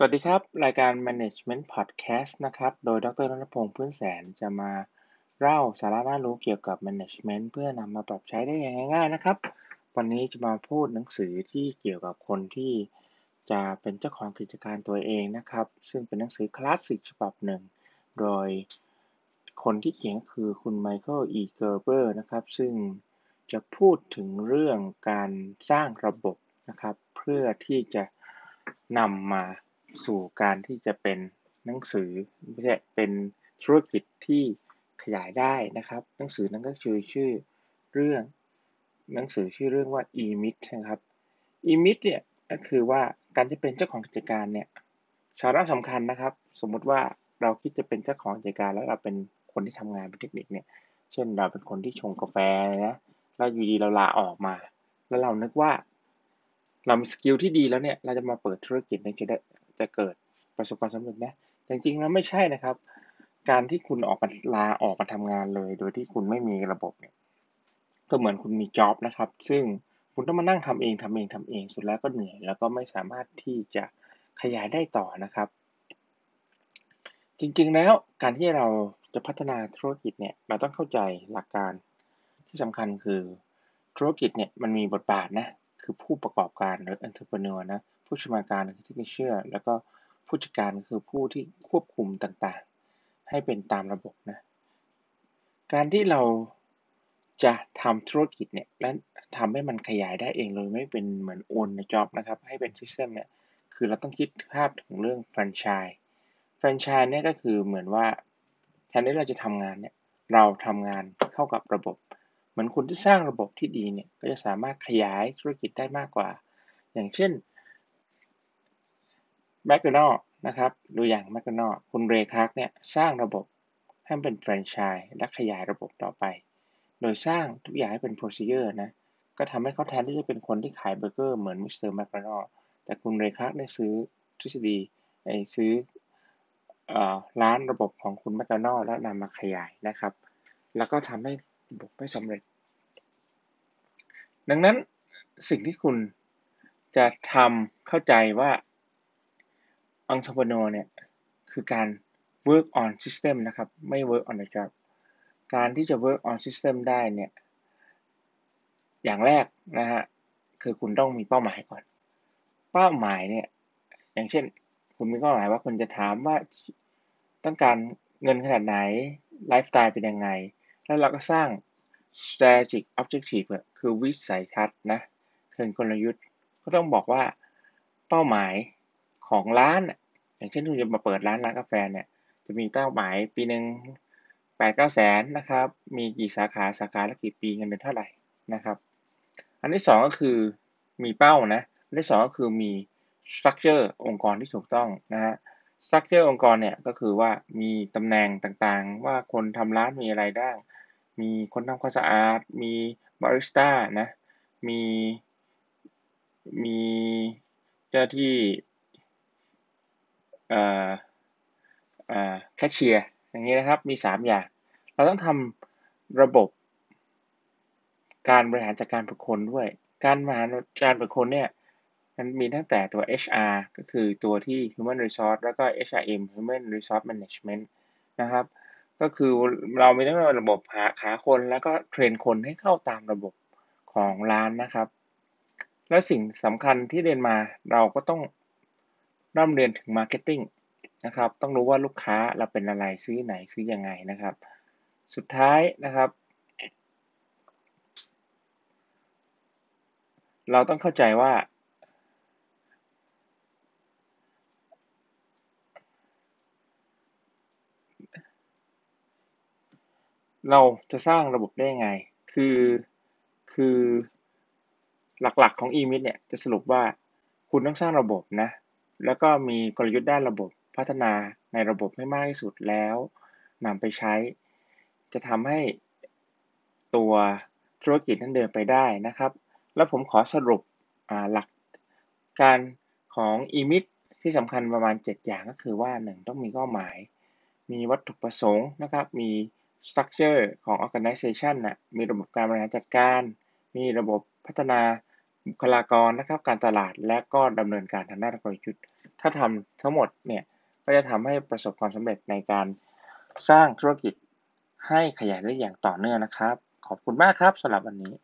สวัสดีครับ รายการ Management Podcast นะครับ โดยดรนนพงศ์พื้นแสนจะมาเล่าสาระน่ารู้เกี่ยวกับ Management เพื่อนำมาปรับใช้ได้อย่างง่ายๆนะครับ วันนี้จะมาพูดหนังสือที่เกี่ยวกับคนที่จะเป็นเจ้าของกิจการตัวเองนะครับ ซึ่งเป็นหนังสือคลาสสิกฉบับหนึ่ง โดยคนที่เขียนคือคุณ Michael E. Gerber นะครับ ซึ่งจะพูดถึงเรื่องการสร้างระบบนะครับ เพื่อที่จะนำมา สู่การที่จะเป็นหนังสือไม่ใช่เป็นธุรกิจที่ขยายได้นะครับ หนังสือนั้นก็คือชื่อเรื่อง หนังสือชื่อเรื่องว่า e-mit นะครับ e-mit เนี่ยก็คือว่าการที่เป็นเจ้าของกิจการเนี่ยสาระสำคัญนะครับ สมมุติว่าเราคิดจะเป็นเจ้าของกิจการแล้วเราเป็นคนที่ทำงานเป็นเทคนิคเนี่ย เช่นเราเป็นคนที่ชงกาแฟนะแล้วอยู่ดีเราลาออกมา แล้วเรานึกว่า เรามีสกิลที่ดีแล้วเนี่ย เราจะมาเปิดธุรกิจเนี่ย จะเกิดประสบความสำเร็จนะจริงๆแล้วไม่ใช่นะครับ การที่คุณออกมาลาออกมาทำงานเลย โดยที่คุณไม่มีระบบเนี่ยก็เหมือนคุณมีจ็อบนะครับ ซึ่งคุณต้องมานั่งทำเองทำเองทำเอง สุดแล้วก็เหนื่อย แล้วก็ไม่สามารถที่จะขยายได้ต่อนะครับ จริงๆแล้วการที่เราจะพัฒนาธุรกิจเนี่ยเราต้องเข้าใจหลักการที่สำคัญคือธุรกิจเนี่ยมันมีบทบาทนะ คือผู้ประกอบการหรือ entrepreneur นะ ผู้ชำนาญการคือที่เชื่อแล้วก็ผู้จัดการคือผู้ที่ควบคุมต่างๆ ให้เป็นตามระบบนะ การที่เราจะทำธุรกิจเนี่ย และทำให้มันขยายได้เองเลยไม่เป็นเหมือนโอนในจ็อบนะครับ ให้เป็นซิสเต็มเนี่ย คือเราต้องคิดภาพถึงเรื่องแฟรนไชส์แฟรนไชส์เนี่ยก็คือเหมือนว่าแทนที่เราจะทำงานเนี่ย เราทำงานเข้ากับระบบ เหมือนคนที่สร้างระบบที่ดีเนี่ยก็จะสามารถขยายธุรกิจได้มากกว่า อย่างเช่นแมคโดนัลด์นะครับดูอย่างแมคโดนัลด์คุณ Ray Kroc เนี่ยสร้างระบบให้เป็นแฟรนไชส์และขยายระบบต่อไป โดยสร้างทุกอย่างให้เป็น procedure นะ ก็ทำให้เขาแทนที่จะเป็นคนที่ขายเบอร์เกอร์เหมือนมิสเตอร์แมคโดนัลด์แต่คุณ Ray Kroc ได้ซื้อทฤษฎีไอ้ซื้อร้านระบบของคุณแมคโดนัลด์แล้วนำมาขยายนะครับ แล้วก็ทำให้ ระบบมันสำเร็จ ดังนั้นสิ่งที่คุณจะทำเข้าใจว่า entrepreneur เนี่ย คือการ work on system นะครับ ไม่ work on the job การที่จะ work on system ได้เนี่ย อย่างแรกนะฮะ คือคุณต้องมีเป้าหมายก่อน เป้าหมายเนี่ย อย่างเช่น คุณมีเป้าหมายว่าคุณจะถามว่าต้องการเงินขนาดไหน ไลฟ์สไตล์เป็นยังไง แล้วเราก็สร้าง strategic objective คือวิสัยทัศน์นะคือกลยุทธ์ ก็ต้องบอกว่าเป้าหมายของร้าน อย่างเช่นคุณจะมาเปิดร้านร้านกาแฟเนี่ย จะมีเป้าหมายปีหนึ่งแปดเก้าแสนนะครับ มีกี่สาขาสาขาละกี่ปีเงินเดือนเท่าไหร่นะครับ อันที่สองก็คือมีเป้านะอันที่สองก็คือมี structure องค์กรที่ถูกต้องนะฮะ structure องค์กรเนี่ยก็คือว่ามีตำแหน่งต่างๆ ว่าคนทำร้านมีอะไรได้ มีคนทำความสะอาด มีบาริสต้านะ มี มีเจ้าที่แคชเชียร์อย่างนี้นะครับ มี 3 อย่าง เราต้องทำระบบการบริหารจัดการบุคคลด้วย การบริหารจัดการบุคคลเนี่ยมันมีตั้งแต่ตัว HR ก็คือตัวที่ Human Resource แล้วก็ HRM Human Resource Management นะครับ ก็คือเรามีทั้งระบบหาขาคนแล้วก็เทรนคนให้เข้าตามระบบของร้านนะครับ และสิ่งสำคัญที่เรียนมาเราก็ต้องร่ำเรียนถึง Marketing นะครับ ต้องรู้ว่าลูกค้าเราเป็นอะไรซื้อไหนซื้อยังไงนะครับ สุดท้ายนะครับ เราต้องเข้าใจว่า เราจะสร้างระบบได้ยังไง คือ คือหลักๆของ e-mit เนี่ยจะสรุปว่าคุณต้องสร้างระบบนะ แล้วก็มีกลยุทธ์ด้านระบบพัฒนาในระบบให้มากที่สุดแล้วนำไปใช้ จะทำให้ตัวธุรกิจนั้นเดินไปได้นะครับ แล้วผมขอสรุปหลักการของ e-mit ที่สำคัญประมาณ 7 อย่างก็คือว่า 1 ต้องมีเป้าหมาย มีวัตถุประสงค์นะครับ มี สตรัคเจอร์ของ organization นะมีระบบการบริหารจัดการ มีระบบพัฒนาบุคลากรนะครับ การตลาดและก็ดำเนินการทางด้านกลยุทธ์ ถ้าทำทั้งหมดเนี่ยก็จะทำให้ประสบความสำเร็จในการสร้างธุรกิจให้ขยายได้อย่างต่อเนื่องนะครับ ขอบคุณมากครับสำหรับวันนี้